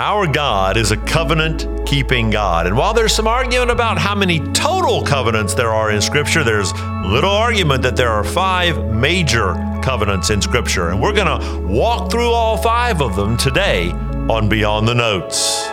Our God is a covenant keeping God. And while there's some argument about how many total covenants there are in Scripture, there's little argument that there are five major covenants in Scripture. And we're going to walk through all five of them today on Beyond the Notes.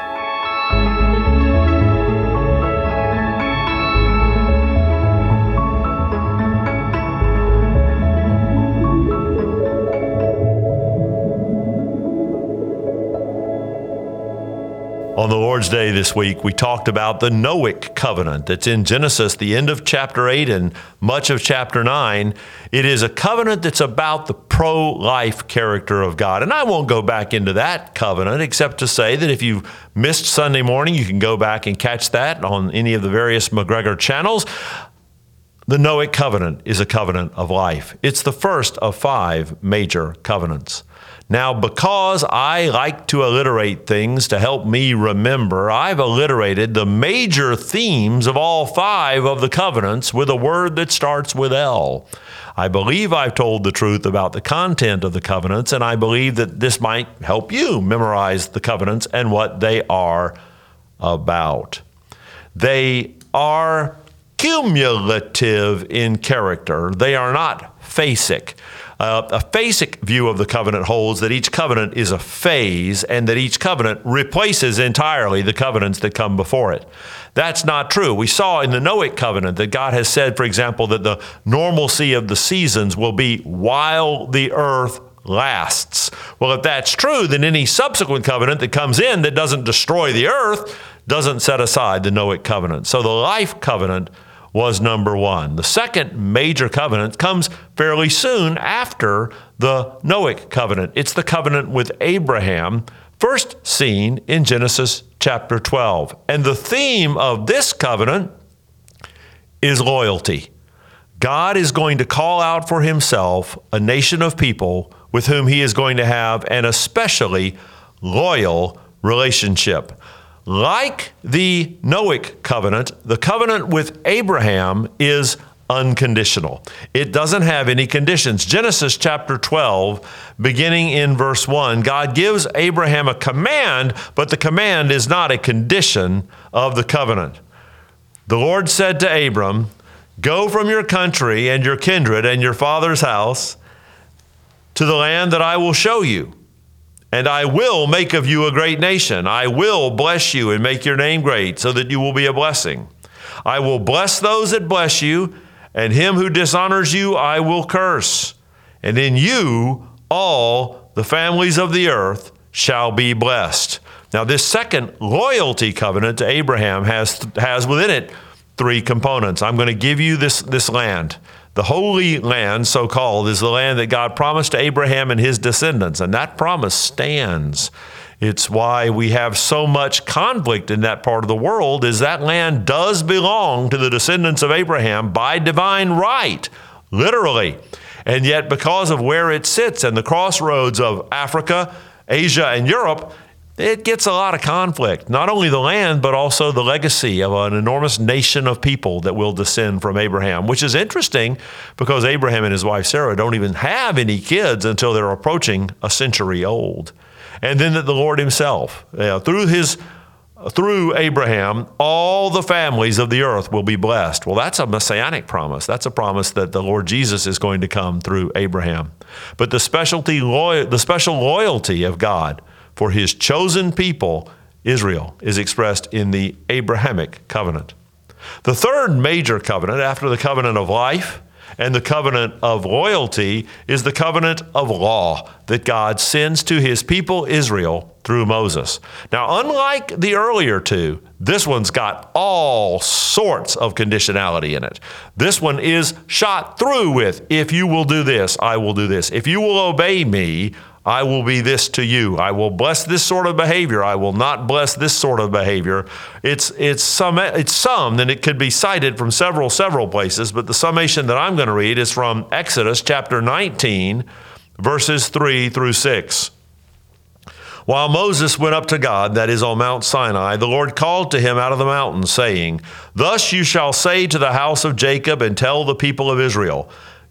On the Lord's Day this week, we talked about the Noahic covenant that's in Genesis, the end of chapter 8 and much of chapter 9. It is a covenant that's about the pro life character of God. And I won't go back into that covenant except to say that if you missed Sunday morning, you can go back and catch that on any of the various McGregor channels. The Noahic covenant is a covenant of life, it's the first of five major covenants. Now, because I like to alliterate things to help me remember, I've alliterated the major themes of all five of the covenants with a word that starts with L. I believe I've told the truth about the content of the covenants, and I believe that this might help you memorize the covenants and what they are about. They are cumulative in character, they are not phasic. Uh, a phasic view of the covenant holds that each covenant is a phase and that each covenant replaces entirely the covenants that come before it. That's not true. We saw in the Noahic covenant that God has said, for example, that the normalcy of the seasons will be while the earth lasts. Well, if that's true, then any subsequent covenant that comes in that doesn't destroy the earth doesn't set aside the Noahic covenant. So the life covenant was number one. The second major covenant comes fairly soon after the Noahic covenant. It's the covenant with Abraham, first seen in Genesis chapter 12. And the theme of this covenant is loyalty. God is going to call out for himself a nation of people with whom he is going to have an especially loyal relationship. Like the Noahic covenant, the covenant with Abraham is unconditional. It doesn't have any conditions. Genesis chapter 12, beginning in verse 1, God gives Abraham a command, but the command is not a condition of the covenant. The Lord said to Abram, Go from your country and your kindred and your father's house to the land that I will show you. And I will make of you a great nation. I will bless you and make your name great, so that you will be a blessing. I will bless those that bless you, and him who dishonors you I will curse. And in you all the families of the earth shall be blessed. Now, this second loyalty covenant to Abraham has, has within it three components. I'm going to give you this, this land. The Holy Land, so called, is the land that God promised to Abraham and his descendants, and that promise stands. It's why we have so much conflict in that part of the world is that land does belong to the descendants of Abraham by divine right, literally. And yet because of where it sits and the crossroads of Africa, Asia and Europe, it gets a lot of conflict. Not only the land, but also the legacy of an enormous nation of people that will descend from Abraham, which is interesting because Abraham and his wife Sarah don't even have any kids until they're approaching a century old. And then that the Lord Himself, through His through Abraham, all the families of the earth will be blessed. Well, that's a messianic promise. That's a promise that the Lord Jesus is going to come through Abraham. But the specialty, the special loyalty of God for his chosen people, Israel, is expressed in the Abrahamic covenant. The third major covenant, after the covenant of life and the covenant of loyalty, is the covenant of law that God sends to his people Israel through Moses. Now, unlike the earlier two, this one's got all sorts of conditionality in it. This one is shot through with if you will do this, I will do this. If you will obey me, I will be this to you. I will bless this sort of behavior. I will not bless this sort of behavior. It's it's some it's some, and it could be cited from several several places, but the summation that I'm going to read is from Exodus chapter 19, verses 3 through 6. While Moses went up to God, that is on Mount Sinai, the Lord called to him out of the mountain, saying, Thus you shall say to the house of Jacob and tell the people of Israel,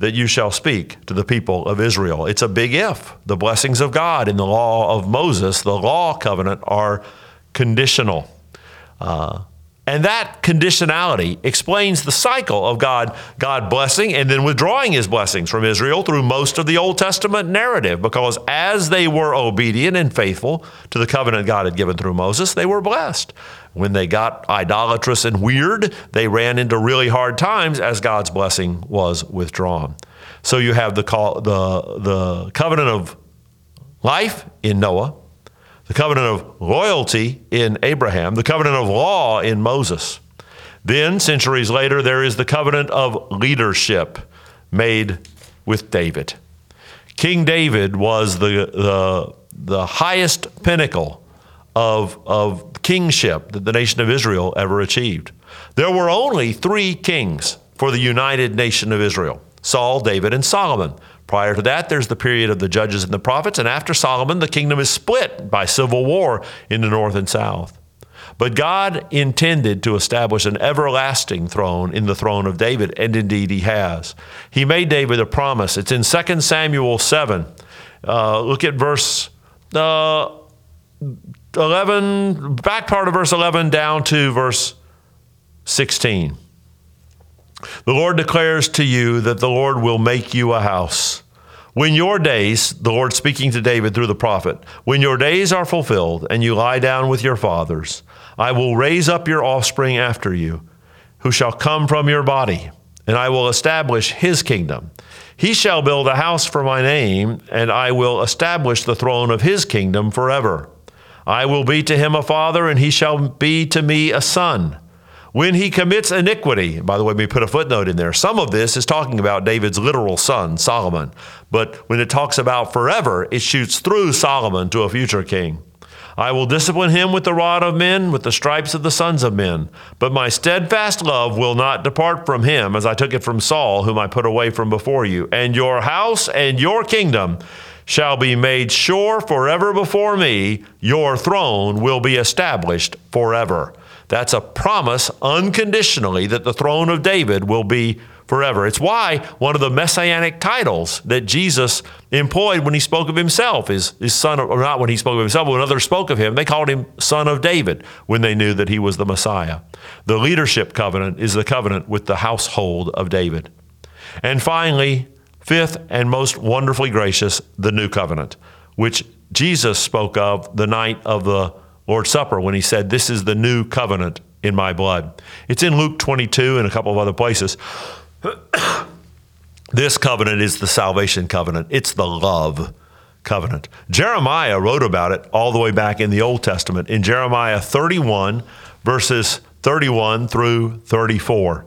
that you shall speak to the people of Israel. It's a big if. The blessings of God in the law of Moses, the law covenant, are conditional. Uh, and that conditionality explains the cycle of God, God blessing and then withdrawing his blessings from Israel through most of the Old Testament narrative, because as they were obedient and faithful to the covenant God had given through Moses, they were blessed. When they got idolatrous and weird, they ran into really hard times as God's blessing was withdrawn. So you have the, call, the, the covenant of life in Noah, the covenant of loyalty in Abraham, the covenant of law in Moses. Then, centuries later, there is the covenant of leadership made with David. King David was the, the, the highest pinnacle of, of kingship that the nation of Israel ever achieved. There were only three kings for the united nation of Israel Saul, David, and Solomon. Prior to that, there's the period of the judges and the prophets, and after Solomon, the kingdom is split by civil war in the north and south. But God intended to establish an everlasting throne in the throne of David, and indeed he has. He made David a promise. It's in 2 Samuel 7. Uh, look at verse uh, 11, back part of verse 11 down to verse 16. The Lord declares to you that the Lord will make you a house. When your days, the Lord speaking to David through the prophet, when your days are fulfilled and you lie down with your fathers, I will raise up your offspring after you, who shall come from your body, and I will establish his kingdom. He shall build a house for my name, and I will establish the throne of his kingdom forever. I will be to him a father, and he shall be to me a son. When he commits iniquity, by the way, we put a footnote in there. Some of this is talking about David's literal son, Solomon. But when it talks about forever, it shoots through Solomon to a future king. I will discipline him with the rod of men, with the stripes of the sons of men. But my steadfast love will not depart from him, as I took it from Saul, whom I put away from before you. And your house and your kingdom shall be made sure forever before me. Your throne will be established forever. That's a promise unconditionally that the throne of David will be forever. It's why one of the messianic titles that Jesus employed when he spoke of himself is, is son of, or not when he spoke of himself, but when others spoke of him, they called him son of David when they knew that he was the Messiah. The leadership covenant is the covenant with the household of David. And finally, fifth and most wonderfully gracious, the new covenant, which Jesus spoke of the night of the Lord's Supper when he said, This is the new covenant in my blood. It's in Luke 22 and a couple of other places. this covenant is the salvation covenant, it's the love covenant. Jeremiah wrote about it all the way back in the Old Testament in Jeremiah 31, verses 31 through 34.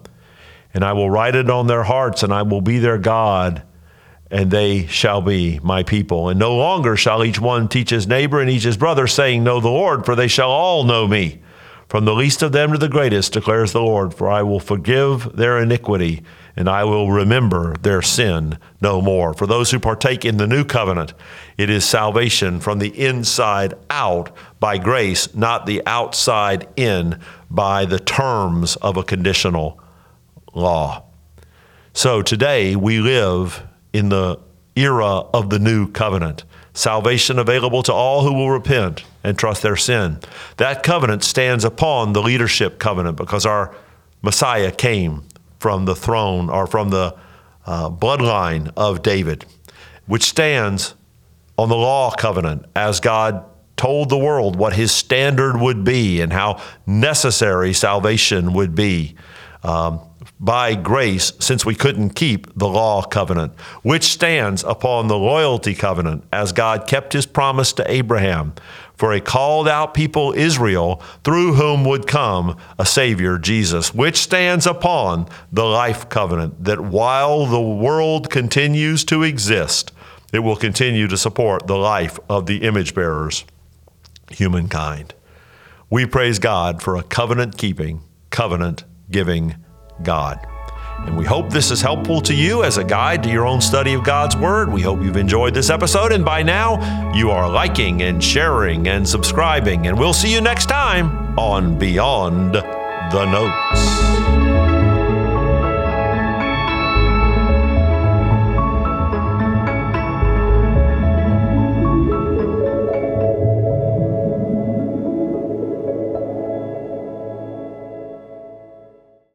and I will write it on their hearts, and I will be their God and they shall be my people. And no longer shall each one teach his neighbor and each his brother, saying, Know the Lord, for they shall all know me. From the least of them to the greatest, declares the Lord, for I will forgive their iniquity, and I will remember their sin no more. For those who partake in the new covenant, it is salvation from the inside out by grace, not the outside in by the terms of a conditional law. So today we live in the era of the new covenant. Salvation available to all who will repent and trust their sin. That covenant stands upon the leadership covenant because our Messiah came from the throne or from the uh, bloodline of David, which stands on the law covenant as God told the world what his standard would be and how necessary salvation would be. Um, by grace, since we couldn't keep the law covenant, which stands upon the loyalty covenant, as God kept his promise to Abraham for a called out people, Israel, through whom would come a Savior, Jesus, which stands upon the life covenant, that while the world continues to exist, it will continue to support the life of the image bearers, humankind. We praise God for a covenant keeping, covenant giving God. And we hope this is helpful to you as a guide to your own study of God's Word. We hope you've enjoyed this episode, and by now you are liking and sharing and subscribing. And we'll see you next time on Beyond the Notes.